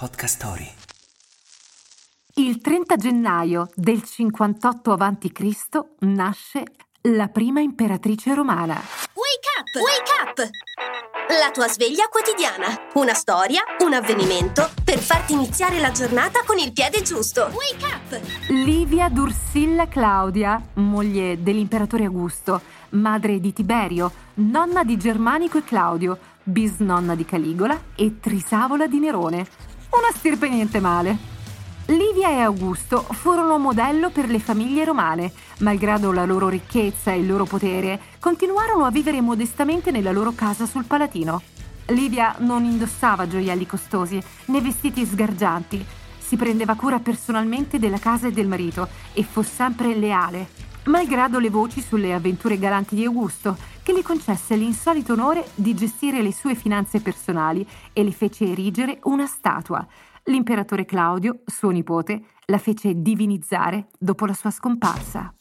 Podcast Story. Il 30 gennaio del 58 a.C. nasce la prima imperatrice romana. Wake up! Wake up! La tua sveglia quotidiana. Una storia, un avvenimento per farti iniziare la giornata con il piede giusto. Wake up! Livia Dursilla Claudia, moglie dell'imperatore Augusto, madre di Tiberio, nonna di Germanico e Claudio, bisnonna di Caligola e trisavola di Nerone una stirpe niente male. Livia e Augusto furono modello per le famiglie romane. Malgrado la loro ricchezza e il loro potere, continuarono a vivere modestamente nella loro casa sul Palatino. Livia non indossava gioielli costosi né vestiti sgargianti. Si prendeva cura personalmente della casa e del marito e fu sempre leale, malgrado le voci sulle avventure galanti di Augusto, che le concesse l'insolito onore di gestire le sue finanze personali e le fece erigere una statua. L'imperatore Claudio, suo nipote, la fece divinizzare dopo la sua scomparsa.